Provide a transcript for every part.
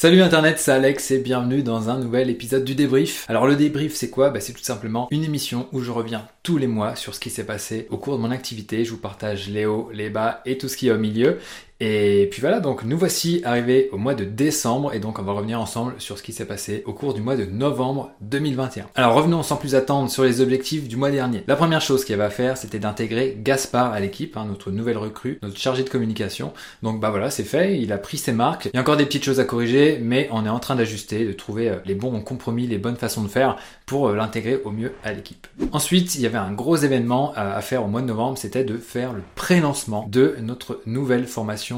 Salut Internet, c'est Alex et bienvenue dans un nouvel épisode du débrief. Alors le débrief c'est quoi? Bah, C'est tout simplement une émission où je reviens tous les mois sur ce qui s'est passé au cours de mon activité. Je vous partage les hauts, les bas et tout ce qui est au milieu. Et puis voilà, donc nous voici arrivés au mois de décembre et donc on va revenir ensemble sur ce qui s'est passé au cours du mois de novembre 2021. Alors revenons sans plus attendre sur les objectifs du mois dernier. La première chose qu'il y avait à faire, c'était d'intégrer Gaspard à l'équipe, hein, notre nouvelle recrue, notre chargé de communication. Donc bah voilà, c'est fait, il a pris ses marques. Il y a encore des petites choses à corriger, mais on est en train d'ajuster, de trouver euh, les bons compromis, les bonnes façons de faire pour euh, l'intégrer au mieux à l'équipe. Ensuite, il y avait un gros événement à faire au mois de novembre, c'était de faire le pré-lancement de notre nouvelle formation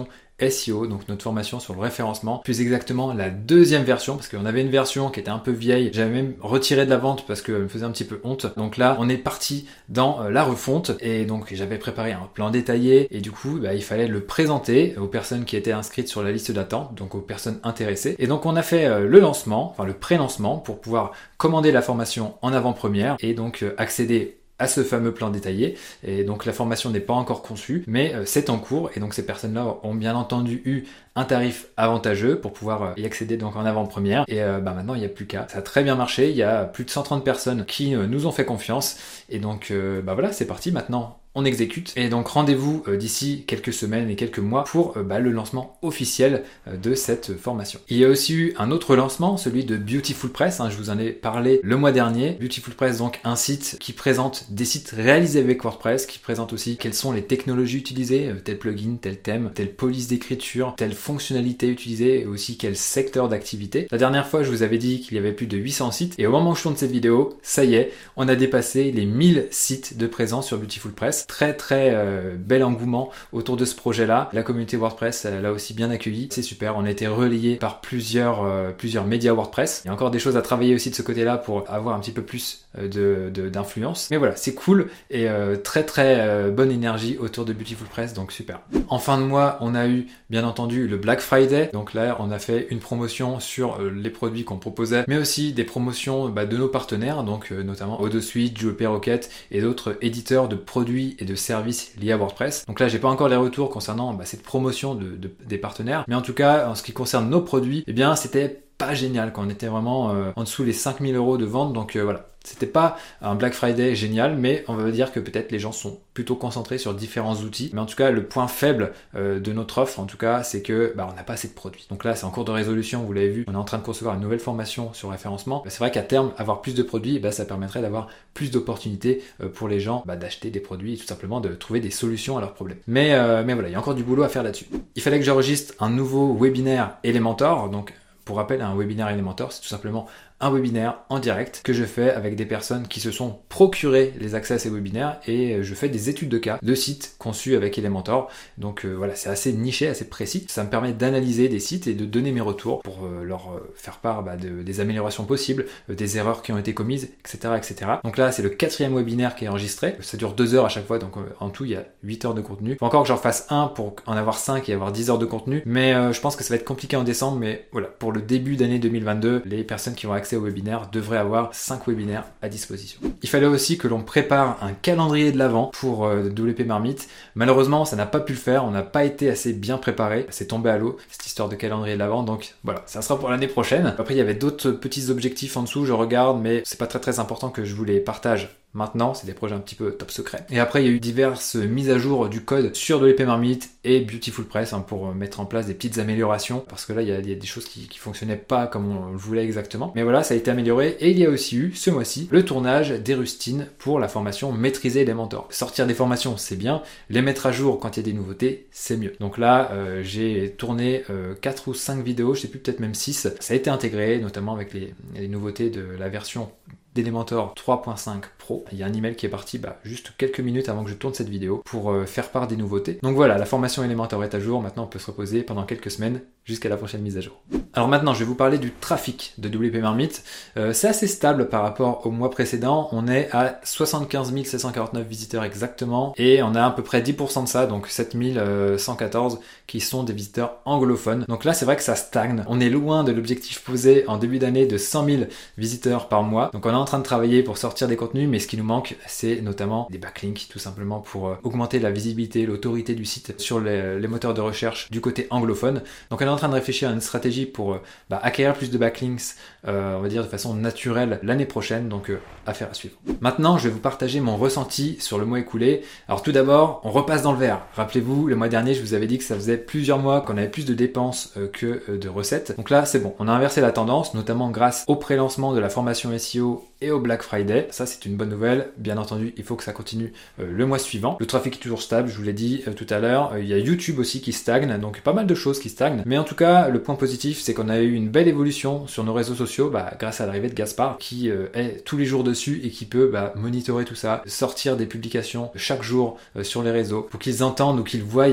SEO, donc notre formation sur le référencement, plus exactement la deuxième version, parce qu'on avait une version qui était un peu vieille, j'avais même retiré de la vente parce qu'elle me faisait un petit peu honte. Donc là, on est parti dans euh, la refonte, et donc j'avais préparé un plan détaillé, et du coup, bah, il fallait le présenter aux personnes qui étaient inscrites sur la liste d'attente, donc aux personnes intéressées. Et donc on a fait euh, le lancement, enfin le pré-lancement, pour pouvoir commander la formation en avant-première, et donc euh, accéder à ce fameux plan détaillé. Et donc la formation n'est pas encore conçue, mais euh, c'est en cours. Et donc ces personnes-là ont bien entendu eu un tarif avantageux pour pouvoir euh, y accéder donc en avant-première. Et euh, bah maintenant il n'y a plus qu'à. Ça a très bien marché. Il y a plus de 130 personnes qui nous ont fait confiance. Et donc bah voilà, c'est parti. Maintenant on exécute. Et donc rendez-vous euh, d'ici quelques semaines et quelques mois pour euh, bah, le lancement officiel euh, de cette formation. Il y a aussi eu un autre lancement, celui de Beautiful Press. Hein, je vous en ai parlé le mois dernier. Beautiful Press, donc un site qui présente des sites réalisés avec WordPress, qui présente aussi quelles sont les technologies utilisées, tel plugin, tel thème, telle police d'écriture, telle fonctionnalité utilisée, et aussi quel secteur d'activité. La dernière fois, je vous avais dit qu'il y avait plus de 800 sites, et au moment où je tourne cette vidéo, ça y est, on a dépassé les 1000 sites de présence sur Beautiful Press. Très très euh, bel engouement autour de ce projet-là. La communauté WordPress l'a aussi bien accueilli. C'est super. On a été relayé par plusieurs, euh, plusieurs médias WordPress. Il y a encore des choses à travailler aussi de ce côté-là pour avoir un petit peu plus d'influence. Mais voilà, c'est cool et très très bonne énergie autour de Beautiful Press, donc super. En fin de mois, on a eu bien entendu le Black Friday. Donc là, on a fait une promotion sur les produits qu'on proposait, mais aussi des promotions bah, de nos partenaires, donc notamment Odosuite, Joe Rocket et d'autres éditeurs de produits et de services liés à WordPress. Donc là, j'ai pas encore les retours concernant bah, cette promotion de, des partenaires, mais en tout cas, en ce qui concerne nos produits, eh bien, c'était pas génial quand on était vraiment euh, en dessous les 5000 euros de vente. Donc euh, voilà, c'était pas un Black Friday génial, mais on va dire que peut-être les gens sont plutôt concentrés sur différents outils. Mais en tout cas, le point faible euh, de notre offre, en tout cas, c'est que bah, on n'a pas assez de produits. Donc là, c'est en cours de résolution, vous l'avez vu, on est en train de concevoir une nouvelle formation sur référencement. Bah, c'est vrai qu'à terme, avoir plus de produits, bah, ça permettrait d'avoir plus d'opportunités pour les gens bah, d'acheter des produits et tout simplement de trouver des solutions à leurs problèmes. Mais, euh, mais voilà, il y a encore du boulot à faire là-dessus. Il fallait que j'enregistre un nouveau webinaire Elementor, donc pour rappel, un webinaire Elementor, c'est tout simplement un webinaire en direct que je fais avec des personnes qui se sont procurées les accès à ces webinaires et euh, je fais des études de cas de sites conçus avec Elementor. Donc euh, voilà, c'est assez niché, assez précis. Ça me permet d'analyser des sites et de donner mes retours pour euh, leur faire part bah, de, des améliorations possibles, des erreurs qui ont été commises, etc. etc. Donc là, c'est le quatrième webinaire qui est enregistré. Ça dure deux heures à chaque fois, donc en tout, il y a 8 heures de contenu. Encore que j'en fasse un pour en avoir 5 et avoir 10 heures de contenu. Mais je pense que ça va être compliqué en décembre. Mais voilà, pour le début d'année 2022, les personnes qui ont accès devrait avoir 5 webinaires à disposition. Il fallait aussi que l'on prépare un calendrier de l'avant pour euh, WP Marmite. Malheureusement, ça n'a pas pu le faire, on n'a pas été assez bien préparé, c'est tombé à l'eau cette histoire de calendrier de l'avant, donc voilà, ça sera pour l'année prochaine. Après, il y avait d'autres petits objectifs en dessous, je regarde, mais c'est pas très très important que je vous les partage Maintenant, c'est des projets un petit peu top secret. Et après, il y a eu diverses mises à jour du code sur de l'épée marmite et Beautiful Press hein, pour mettre en place des petites améliorations. Parce que là, il y a, des choses qui, fonctionnaient pas comme on le voulait exactement. Mais voilà, ça a été amélioré. Et il y a aussi eu, ce mois-ci, le tournage des rustines pour la formation Maîtriser les mentors. Sortir des formations, c'est bien. Les mettre à jour quand il y a des nouveautés, c'est mieux. Donc là, euh, j'ai tourné euh, 4 ou 5 vidéos, je sais plus, peut-être même 6. Ça a été intégré, notamment avec les nouveautés de la version d'Elementor 3.5 Pro. Il y a un email qui est parti bah, juste quelques minutes avant que je tourne cette vidéo pour euh, faire part des nouveautés. Donc voilà, la formation Elementor est à jour. Maintenant, on peut se reposer pendant quelques semaines jusqu'à la prochaine mise à jour. Alors maintenant, je vais vous parler du trafic de WP Marmite. Euh, c'est assez stable par rapport au mois précédent. On est à 75 749 visiteurs exactement et on a à peu près 10% de ça, donc 7114 qui sont des visiteurs anglophones. Donc là, c'est vrai que ça stagne. On est loin de l'objectif posé en début d'année de 100 000 visiteurs par mois. Donc on a en train de travailler pour sortir des contenus, mais ce qui nous manque, c'est notamment des backlinks, tout simplement pour euh, augmenter la visibilité, l'autorité du site sur les, moteurs de recherche du côté anglophone. Donc on est en train de réfléchir à une stratégie pour pour bah, acquérir plus de backlinks, on va dire de façon naturelle l'année prochaine. Donc affaire à suivre. Maintenant, je vais vous partager mon ressenti sur le mois écoulé. Alors tout d'abord, on repasse dans le vert. Rappelez-vous, le mois dernier, je vous avais dit que ça faisait plusieurs mois qu'on avait plus de dépenses que de recettes. Donc là, c'est bon. On a inversé la tendance, notamment grâce au pré-lancement de la formation SEO et au Black Friday. Ça, c'est une bonne nouvelle. Bien entendu, il faut que ça continue euh, le mois suivant. Le trafic est toujours stable, je vous l'ai dit euh, tout à l'heure. Euh, il y a YouTube aussi qui stagne, donc pas mal de choses qui stagnent. Mais en tout cas, le point positif, c'est qu'on a eu une belle évolution sur nos réseaux sociaux bah, grâce à l'arrivée de Gaspard, qui est tous les jours dessus et qui peut bah, monitorer tout ça, sortir des publications chaque jour sur les réseaux pour qu'ils entendent ou qu'ils voient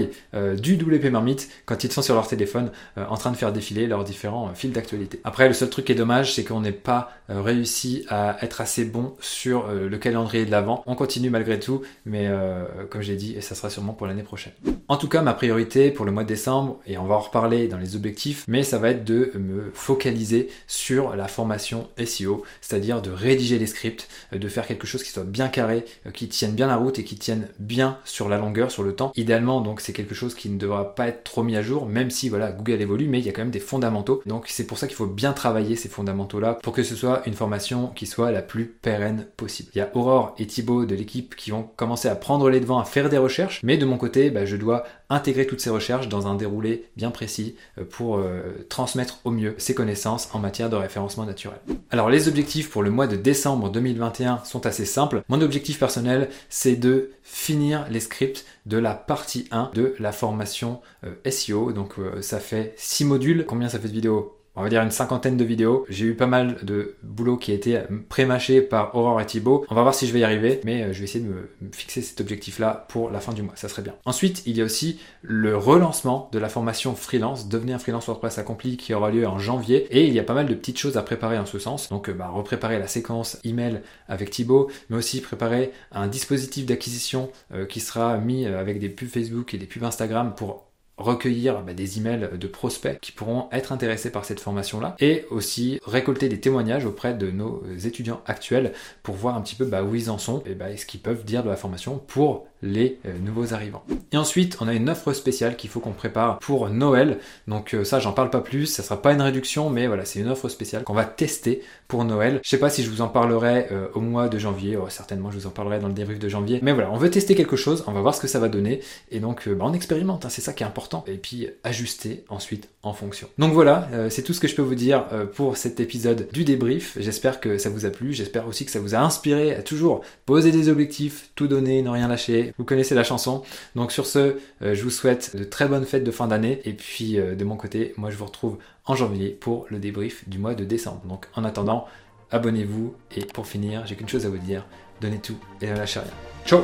du WP Marmite quand ils sont sur leur téléphone en train de faire défiler leurs différents fils d'actualité. Après, le seul truc qui est dommage, c'est qu'on n'est pas réussi à être assez bon sur euh, le calendrier de l'avant. On continue malgré tout, mais euh, comme j'ai dit, et ça sera sûrement pour l'année prochaine. En tout cas, ma priorité pour le mois de décembre, et on va en reparler dans les objectifs, mais ça va être de me focaliser sur la formation SEO, c'est-à-dire de rédiger les scripts, de faire quelque chose qui soit bien carré, euh, qui tienne bien la route et qui tienne bien sur la longueur, sur le temps. Idéalement, donc c'est quelque chose qui ne devra pas être trop mis à jour, même si voilà, Google évolue, mais il y a quand même des fondamentaux. Donc c'est pour ça qu'il faut bien travailler ces fondamentaux-là pour que ce soit une formation qui soit la plus pérenne possible. Il y a Aurore et Thibaut de l'équipe qui vont commencer à prendre les devants, à faire des recherches, mais de mon côté, bah, je dois intégrer toutes ces recherches dans un déroulé bien précis euh, pour euh, transmettre au mieux ces connaissances en matière de référencement naturel. Alors les objectifs pour le mois de décembre 2021 sont assez simples. Mon objectif personnel, c'est de finir les scripts de la partie 1 de la formation euh, SEO. Donc ça fait 6 modules. Combien ça fait de vidéos? On va dire une cinquantaine de vidéos. J'ai eu pas mal de boulot qui a été pré-mâché par Aurore et Thibaut. On va voir si je vais y arriver, mais euh, je vais essayer de me fixer cet objectif-là pour la fin du mois. Ça serait bien. Ensuite, il y a aussi le relancement de la formation freelance, devenir freelance WordPress accompli, qui aura lieu en janvier. Et il y a pas mal de petites choses à préparer en ce sens. Donc, euh, bah, repréparer la séquence email avec Thibaut, mais aussi préparer un dispositif d'acquisition euh, qui sera mis avec des pubs Facebook et des pubs Instagram pour recueillir bah, des emails de prospects qui pourront être intéressés par cette formation-là et aussi récolter des témoignages auprès de nos étudiants actuels pour voir un petit peu bah, où ils en sont et, bah, ce qu'ils peuvent dire de la formation pour les euh, nouveaux arrivants. Et ensuite, on a une offre spéciale qu'il faut qu'on prépare pour Noël. Donc euh, ça, j'en parle pas plus, ça sera pas une réduction, mais voilà, c'est une offre spéciale qu'on va tester pour Noël. Je sais pas si je vous en parlerai euh, au mois de janvier, oh, certainement je vous en parlerai dans le débrief de janvier. Mais voilà, on veut tester quelque chose, on va voir ce que ça va donner, et donc bah, on expérimente, hein, c'est ça qui est important, et puis ajuster ensuite en fonction. Donc voilà, c'est tout ce que je peux vous dire pour cet épisode du débrief. J'espère que ça vous a plu, j'espère aussi que ça vous a inspiré à toujours poser des objectifs, tout donner, ne rien lâcher vous connaissez la chanson. Donc sur ce, euh, je vous souhaite de très bonnes fêtes de fin d'année. Et puis euh, de mon côté, moi je vous retrouve en janvier pour le débrief du mois de décembre. Donc en attendant, abonnez-vous. Et pour finir, j'ai qu'une chose à vous dire, donnez tout et ne lâchez rien. Ciao